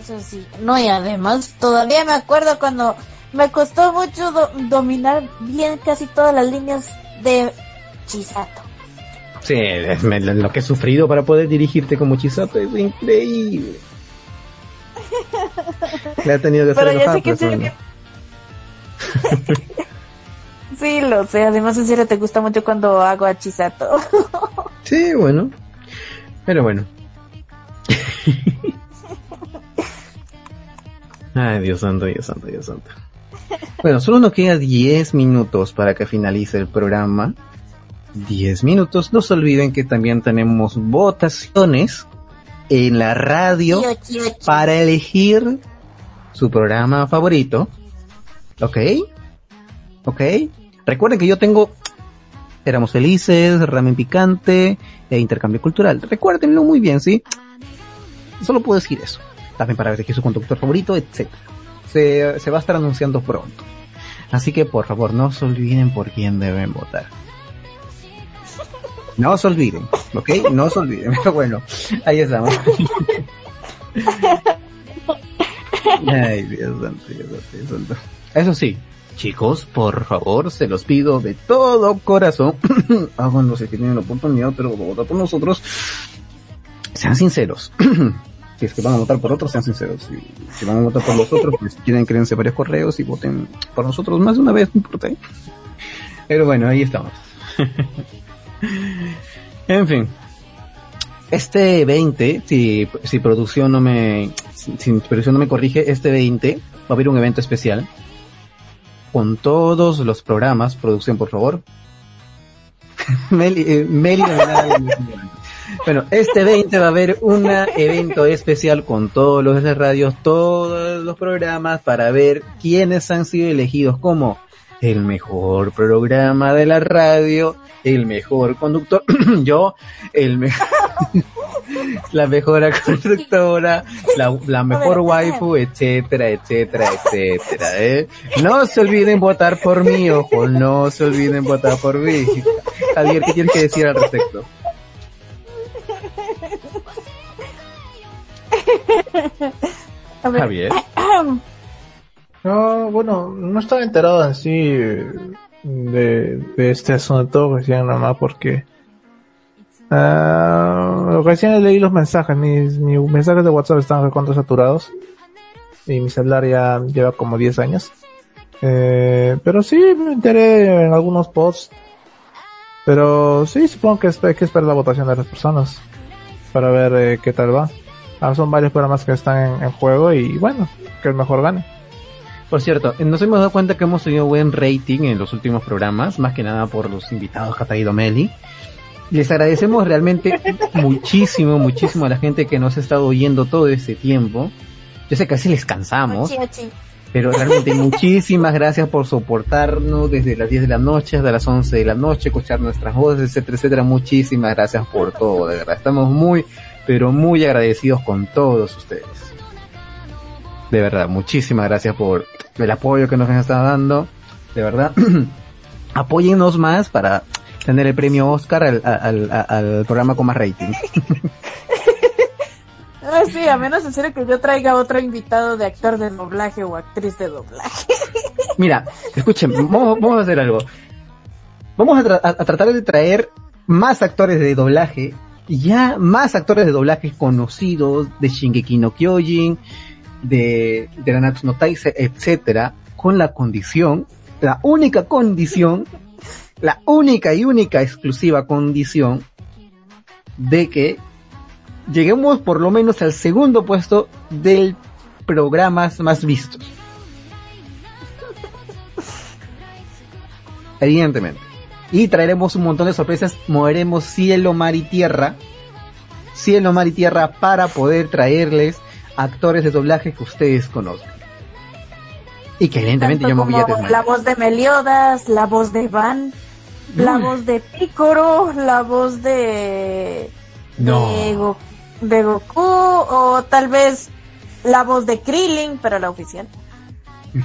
S3: Eso sí, no y además todavía me acuerdo cuando me costó mucho do dominar bien casi todas las líneas de Chisato.
S2: Sí, lo que he sufrido para poder dirigirte como Chisato es increíble. (laughs) Le ha tenido que
S3: Pero ya sé que que... (laughs) sí, lo sé. Además, en serio, te gusta mucho cuando hago a Chisato. (laughs)
S2: sí, bueno. Pero bueno. Ay, Dios santo, Dios santo, Dios santo. Bueno, solo nos queda 10 minutos para que finalice el programa. 10 minutos. No se olviden que también tenemos votaciones en la radio para elegir su programa favorito. ¿Ok? ¿Ok? Recuerden que yo tengo Éramos Felices, Ramen Picante e Intercambio Cultural. Recuérdenlo muy bien, ¿sí? Solo puedo decir eso. También para elegir su conductor favorito, etc. Se, se va a estar anunciando pronto. Así que por favor no se olviden por quién deben votar. No se olviden, ¿ok? No se olviden. (laughs) Pero bueno, ahí estamos. Ay, Dios santo, Dios santo, Dios santo. Eso sí, chicos, por favor, se los pido de todo corazón. (clears throat) Háganlo si tienen la oportunidad, pero votar por nosotros. Sean sinceros. (clears throat) si es que van a votar por otros, sean sinceros. Si, si van a votar por los otros, pues quieren, créense varios correos y voten por nosotros más de una vez, no importa. Pero bueno, ahí estamos. (laughs) (laughs) en fin. Este 20, si, si producción no me, si, producción no me corrige, este 20 va a haber un evento especial con todos los programas, producción por favor. (laughs) Meli, eh, Meli bueno, este 20 va a haber un evento especial con todos los de radios, todos los programas para ver quiénes han sido elegidos como el mejor programa de la radio, el mejor conductor, (clears throat) yo, el mejor, (laughs) la mejor conductora, la, la mejor waifu, etcétera, etcétera, etcétera, ¿eh? No se olviden votar por mí, ojo, no se olviden votar por mí. Javier, ¿qué tienes que decir al respecto? Javier. (clears throat)
S4: No, bueno, no estaba enterado en sí de, este asunto recién nada porque uh, recién leí los mensajes, mis, mis mensajes de WhatsApp están recontra saturados y mi celular ya lleva como 10 años. Eh, pero sí, me enteré en algunos posts. Pero sí, supongo que hay que esperar la votación de las personas para ver eh, qué tal va. Ah, son varios programas que están en, en, juego y bueno, que el mejor gane.
S2: Por cierto, nos hemos dado cuenta que hemos tenido buen rating en los últimos programas, más que nada por los invitados que ha traído Meli. Les agradecemos realmente (laughs) muchísimo, muchísimo a la gente que nos ha estado oyendo todo este tiempo. Yo sé que así les cansamos,
S3: Ochi, ochi.
S2: pero realmente (laughs) muchísimas gracias por soportarnos desde las 10 de la noche hasta las 11 de la noche, escuchar nuestras voces, etcétera, etcétera. Muchísimas gracias por todo, de verdad. Estamos muy, pero muy agradecidos con todos ustedes. De verdad, muchísimas gracias por el apoyo que nos están dando. De verdad, (clears throat) apóyennos más para tener el premio Oscar al, al, al- al programa con más rating. (laughs)
S3: Ah, sí, a menos en serio que yo traiga otro invitado de actor de doblaje o actriz de doblaje. (laughs)
S2: Mira, escuchen, vamos, vamos a hacer algo. Vamos a, tra- a tratar de traer más actores de doblaje, ya más actores de doblaje conocidos de Shingeki no Kyojin, de, de Nanatsu no Taizai, etcétera, con la condición, la única condición, la única y única exclusiva condición de que lleguemos por lo menos al segundo puesto del programas más vistos. Evidentemente. Y traeremos un montón de sorpresas, moveremos cielo, mar y tierra, cielo, mar y tierra para poder traerles actores de doblaje que ustedes conozcan. Y que evidentemente
S3: Tanto
S2: yo me voy a
S3: como la voz de Meliodas, la voz de Van, la voz de Picoro, la voz de
S2: No.
S3: de, Go- de Goku o tal vez la voz de Krillin, pero la oficial. (laughs)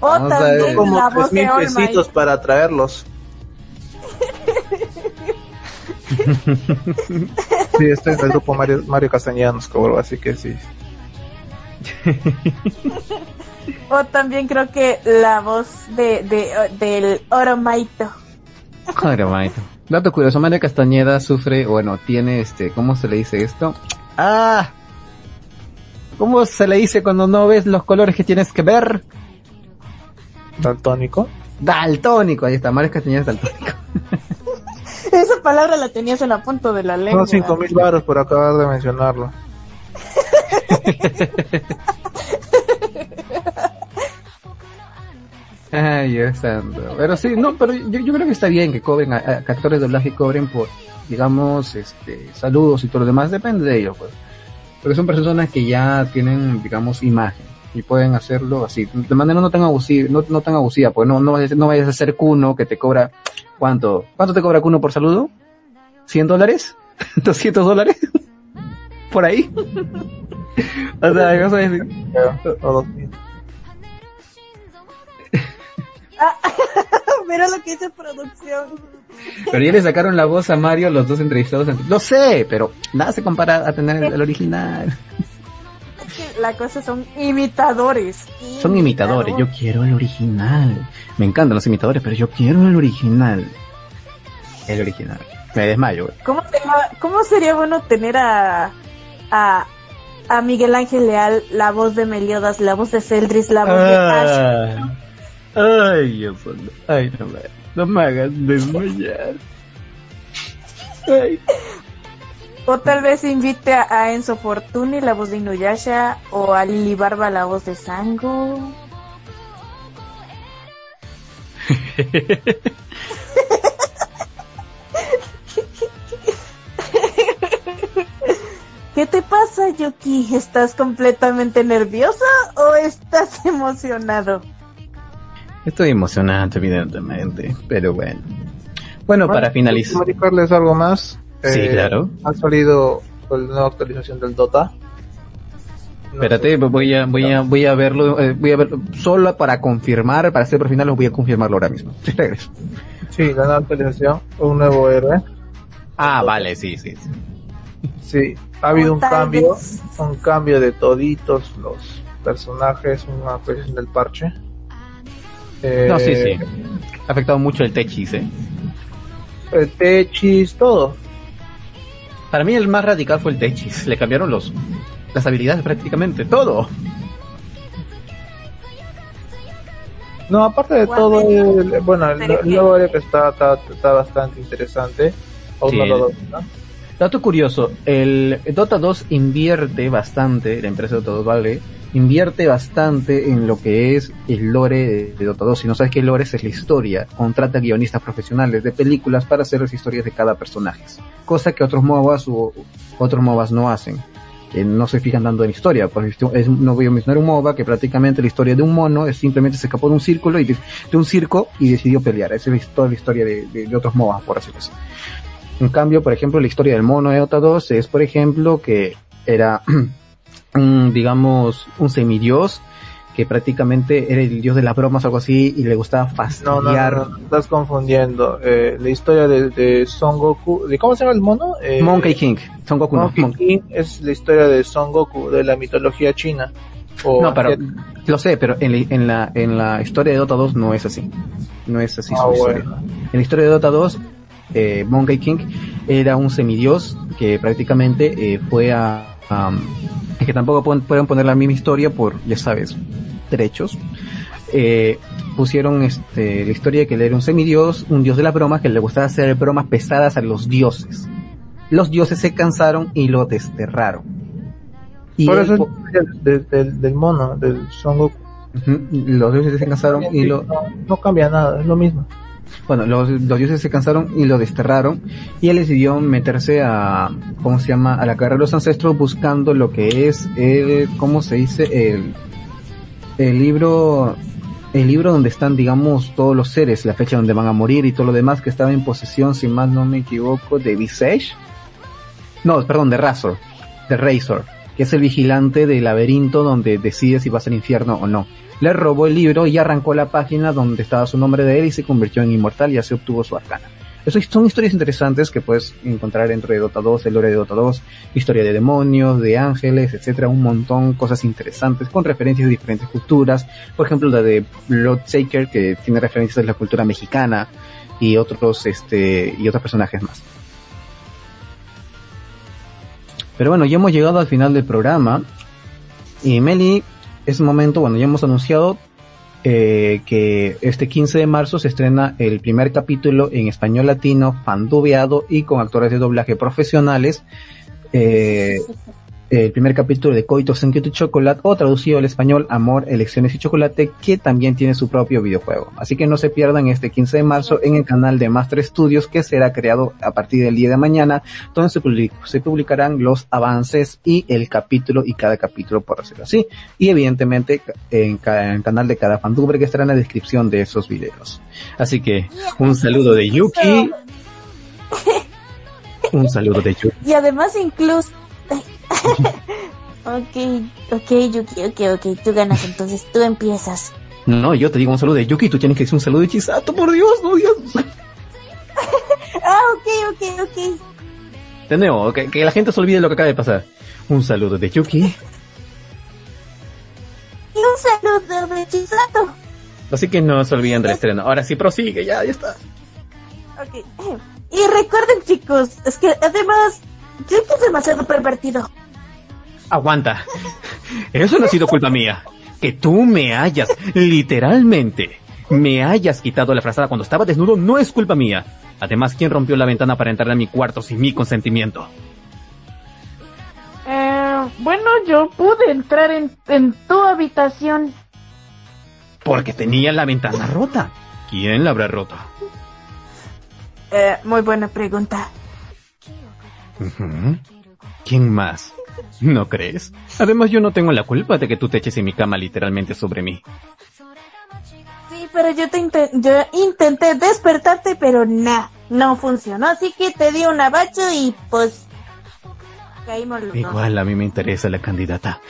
S3: o
S2: Vamos
S3: también la voz de
S4: mil
S3: All
S4: para traerlos. (laughs) Sí, estoy en el grupo Mario, Mario Castellanos, cobro, así que sí. (laughs)
S3: O también creo que la voz de, de del Oromaito.
S2: Joder, maito. Dato curioso, Mario Castañeda sufre, bueno, tiene este, ¿cómo se le dice esto? ¡Ah! ¿Cómo se le dice cuando no ves los colores que tienes que ver?
S4: Daltónico.
S2: Daltónico, ahí está, Mario Castañeda es daltónico. (laughs)
S3: Esa palabra la tenías en la punta de la lengua.
S4: Son cinco mil baros por acabar de mencionarlo. (laughs)
S2: Ay, Dios santo. Pero sí, no, pero yo, yo creo que está bien que cobren, a, a- que actores de doblaje cobren por, digamos, este, saludos y todo lo demás, depende de ellos, pues. Porque son personas que ya tienen, digamos, imagen y pueden hacerlo así, de manera no tan abusiva, no, no tan abusiva, pues no, no vayas, no vayas a ser Kuno que te cobra, ¿cuánto? ¿Cuánto te cobra Kuno por saludo? ¿100 dólares? (laughs) ¿200 dólares? (laughs) ¿Por ahí? (laughs) o sea, vas a decir,
S4: O dos mil.
S3: Mira lo que dice producción.
S2: Pero ya le sacaron la voz a Mario los dos entrevistados. antes. Lo sé, pero nada se compara a tener el, el original.
S3: Es que la cosa son imitadores.
S2: Son imitadores, yo quiero el original. Me encantan los imitadores, pero yo quiero el original. El original. Me desmayo. güey.
S3: ¿Cómo sería, cómo sería bueno tener a, a, a Miguel Ángel Leal, la voz de Meliodas, la voz de Celdris, la voz de Ash?
S2: Ay, santo. Ay, no me, no me hagas desmayar. Ay.
S3: O tal vez invite a, a Enzo Fortuni, la voz de Inuyasha, o a Lili Barba, la voz de Sango. ¿Qué te pasa, Yuki? ¿Estás completamente nerviosa o estás (laughs) emocionado?
S2: Estoy emocionante, evidentemente, pero bueno. Bueno, para finalizar.
S4: comunicarles algo más.
S2: Sí,
S4: Eh,
S2: claro.
S4: Ha salido la nueva actualización del Dota. No
S2: Espérate, voy a, voy a, voy a verlo, eh, voy a verlo solo para confirmar, para hacer por final, voy a confirmarlo ahora mismo. (laughs) Regreso.
S4: sé. Sí, la nueva actualización, un nuevo héroe.
S2: Ah, vale, sí, sí. sí.
S4: Sí, ha habido un cambio,
S3: vez.
S4: un cambio de toditos los personajes, una actualización del parche. Eh,
S2: No, sí, sí. Ha afectado mucho el Techis, eh.
S4: El Techis, todo.
S2: Para mí el más radical fue el Techis. Le cambiaron los, las habilidades prácticamente, todo.
S4: No, aparte de
S3: ¿Cuál
S4: todo, el- bueno, el, héroe que está, está, está bastante interesante. Aún
S2: Sí,
S4: no lo.
S2: Dato curioso, el Dota 2 invierte bastante, la empresa Dota 2 vale, invierte bastante en lo que es el lore de, Dota 2. Si no sabes qué lore es, la historia. Contrata guionistas profesionales de películas para hacer las historias de cada personaje. Cosa que otros MOBAs u otros MOBAs no hacen. que no se fijan tanto en historia. Por es, no voy a mencionar un MOBA que prácticamente la historia de un mono es simplemente se escapó de un círculo y de, un circo y decidió pelear. Esa es toda la historia de, otros MOBA, por así decirlo. En cambio, por ejemplo, la historia del mono de Dota 2 es, por ejemplo, que era, (clears throat) un, digamos, un semidios que prácticamente era el dios de las bromas o algo así y le gustaba
S4: No, no,
S2: fastidiar.
S4: no, no, estás confundiendo. Eh, la historia de, de Son Goku, ¿de cómo se llama el mono? Eh,
S2: Monkey King, Son Goku no,
S4: Monkey. King es la historia de Son Goku, de la mitología china. O
S2: No, pero lo sé, pero en, la- en la en la historia de Dota 2 no es así. No es así
S4: Ah,
S2: su historia. En la historia de Dota 2, eh, Monkey King era un semidios que prácticamente eh, fue a... es que tampoco pueden, pueden poner la misma historia por, ya sabes, derechos. Eh, pusieron este, la historia de que él era un semidios, un dios de las bromas, que le gustaba hacer bromas pesadas a los dioses. Los dioses se cansaron y lo desterraron. Y
S4: Por
S2: él
S4: eso es del, del, del mono, del Son Goku.
S2: Los dioses se cansaron y lo,
S4: no, no cambia nada, es lo mismo.
S2: Bueno, los, dioses se cansaron y lo desterraron y él decidió meterse a, ¿cómo se llama? A la carrera de los ancestros buscando lo que es el, ¿cómo se dice? El, el libro, el libro donde están, digamos, todos los seres, la fecha donde van a morir y todo lo demás que estaba en posesión, si más no me equivoco, de Visage. No, perdón, de Razor, de Razor, que es el vigilante del laberinto donde decide si vas al infierno o no. Le robó el libro y arrancó la página donde estaba su nombre de él y se convirtió en inmortal y así obtuvo su arcana. Eso son historias interesantes que puedes encontrar dentro de Dota 2, el lore de Dota 2, historia de demonios, de ángeles, etcétera, un montón, cosas interesantes con referencias de diferentes culturas. Por ejemplo, la de Bloodsaker que tiene referencias de la cultura mexicana y otros, este, y otros personajes más. Pero bueno, ya hemos llegado al final del programa. Y Meli, es momento, bueno, ya hemos anunciado eh, que este 15 de marzo se estrena el primer capítulo en español latino, fandubeado y con actores de doblaje profesionales. Eh, el primer capítulo de Coito Senkitu Chocolate o traducido al español Amor, Elecciones y Chocolate que también tiene su propio videojuego. Así que no se pierdan este 15 de marzo en el canal de Master Studios que será creado a partir del día de mañana donde se, public- se publicarán los avances y el capítulo y cada capítulo por decirlo así. Y evidentemente en, en el canal de cada fandubre que estará en la descripción de esos videos. Así que un saludo de Yuki. Un saludo de Yuki.
S3: Y además incluso... ok, ok, Yuki, ok, ok, tú ganas, entonces tú empiezas.
S2: No, yo te digo un saludo de Yuki, tú tienes que decir un saludo de Chisato, por Dios, no Dios. (laughs)
S3: Ah, ok, ok, ok.
S2: De nuevo, que, que la gente se olvide lo que acaba de pasar. Un saludo de Yuki.
S3: Y un saludo de Chisato.
S2: Así que no se olviden del estreno. Ahora sí prosigue, ya, ya está.
S3: Ok. Y recuerden, chicos, es que además, Yuki es demasiado pervertido.
S2: Aguanta. Eso no ha sido culpa mía. Que tú me hayas, literalmente, me hayas quitado la frazada cuando estaba desnudo no es culpa mía. Además, ¿quién rompió la ventana para entrar a mi cuarto sin mi consentimiento?
S5: Eh, bueno, yo pude entrar en, en tu habitación.
S2: Porque tenía la ventana rota. ¿Quién la habrá roto?
S3: Eh, muy buena pregunta.
S2: ¿Quién más? ¿No crees? Además, yo no tengo la culpa de que tú te eches en mi cama literalmente sobre mí.
S3: Sí, pero yo te yo intenté despertarte, pero nah, no funcionó. Así que te di un abacho y pues caímos los dos.
S2: Igual a mí me interesa la candidata.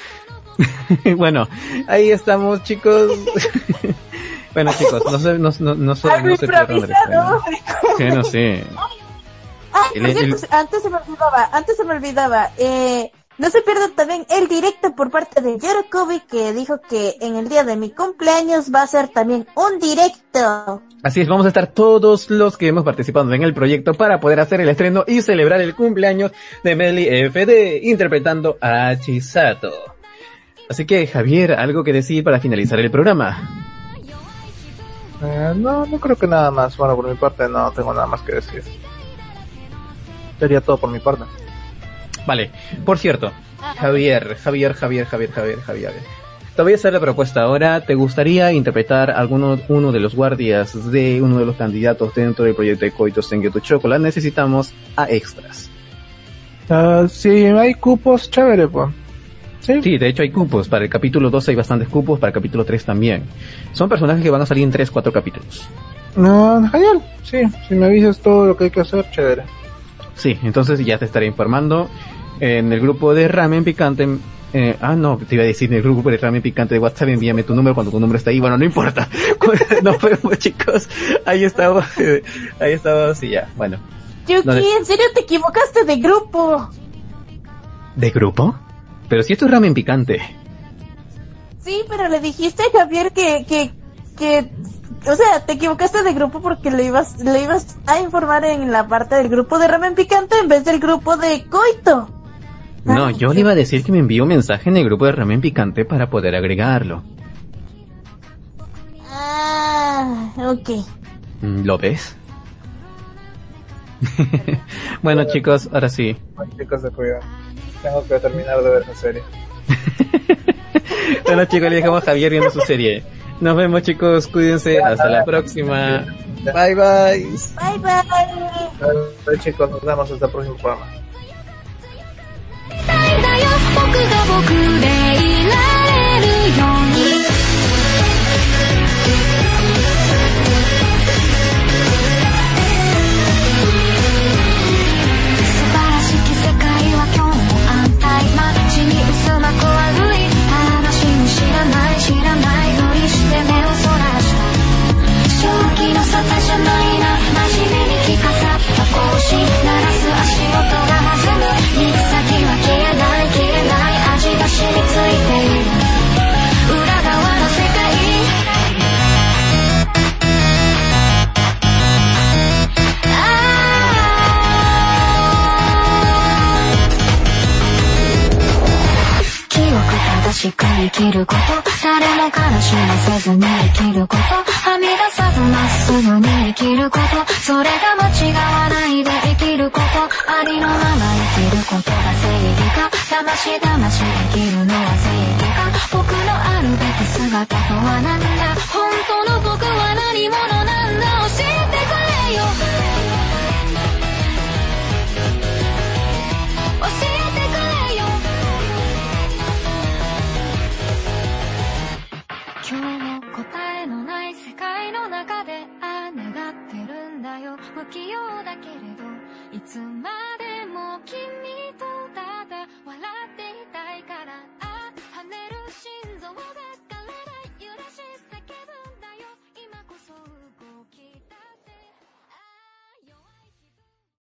S2: (laughs) bueno, ahí estamos, chicos. (laughs) bueno, chicos, no se, no, no, no no
S3: improvisado.
S2: estreno. Sí, no sé. (laughs) El-
S3: cierto,
S2: el-
S3: antes se me olvidaba, antes se me olvidaba. Eh, no se pierdan también el directo por parte de Yorokobi que dijo que en el día de mi cumpleaños va a ser también un directo.
S2: Así es, vamos a estar todos los que hemos participado en el proyecto para poder hacer el estreno y celebrar el cumpleaños de Meli FD interpretando a Chisato. Así que, Javier, algo que decir para finalizar el programa.
S4: Eh, no, no creo que nada más. Bueno, por mi parte no tengo nada más que decir. Sería todo por mi parte.
S2: Vale, por cierto, Javier, Javier, Javier, Javier, Javier, Javier. Te voy a hacer la propuesta ahora. ¿Te gustaría interpretar alguno uno de los guardias de uno de los candidatos dentro del proyecto de Coito Sengeto Chocolate? Necesitamos a extras.
S4: Ah, si hay cupos, chévere, pues. Sí.
S2: Sí, de hecho hay cupos. Para el capítulo 2 hay bastantes cupos, para el capítulo 3 también. Son personajes que van a salir en 3, 4 capítulos.
S4: No, genial. Sí, si me avisas todo lo que hay que hacer, chévere.
S2: Sí, entonces ya te estaré informando. En el grupo de Ramen Picante, eh, ah, no, te iba a decir en el grupo de Ramen Picante de WhatsApp, envíame tu número cuando tu número está ahí. Bueno, no importa. (laughs) Nos vemos, chicos. Ahí eh, (laughs) ahí estamos y ya. Bueno,
S3: Yuki, en serio te equivocaste de grupo.
S2: ¿de grupo? Pero si esto es Ramen Picante.
S3: Sí, pero le dijiste a Javier que, que, que, o sea, te equivocaste de grupo porque le ibas, le ibas a informar en la parte del grupo de ramen picante en vez del grupo de coito.
S2: No,
S3: Ah,
S2: yo le iba a decir que me envió un mensaje en el grupo de Ramen Picante para poder agregarlo.
S3: Ah, ok.
S2: Mm, ¿Lo ves? (laughs) bueno chicos, ahora sí.
S4: Chicos, de cuidado. Tengo que terminar de ver esa serie. (laughs)
S2: Bueno chicos, le dejamos a Javier viendo su serie. Nos vemos chicos, cuídense, hasta la próxima. Bye bye.
S3: Bye bye.
S4: Vale, chicos, nos vemos hasta el próximo programa.
S1: しく生きること誰も悲しませずに生きること。はみ出さずまっすぐに生きること。それが間違わないで生きること。ありのまま生きることが正義か騙し騙し生きるのは正義か。僕のあるべき姿とは何だ。本当の僕は何者なんだ。教えてくれよ。つまでも君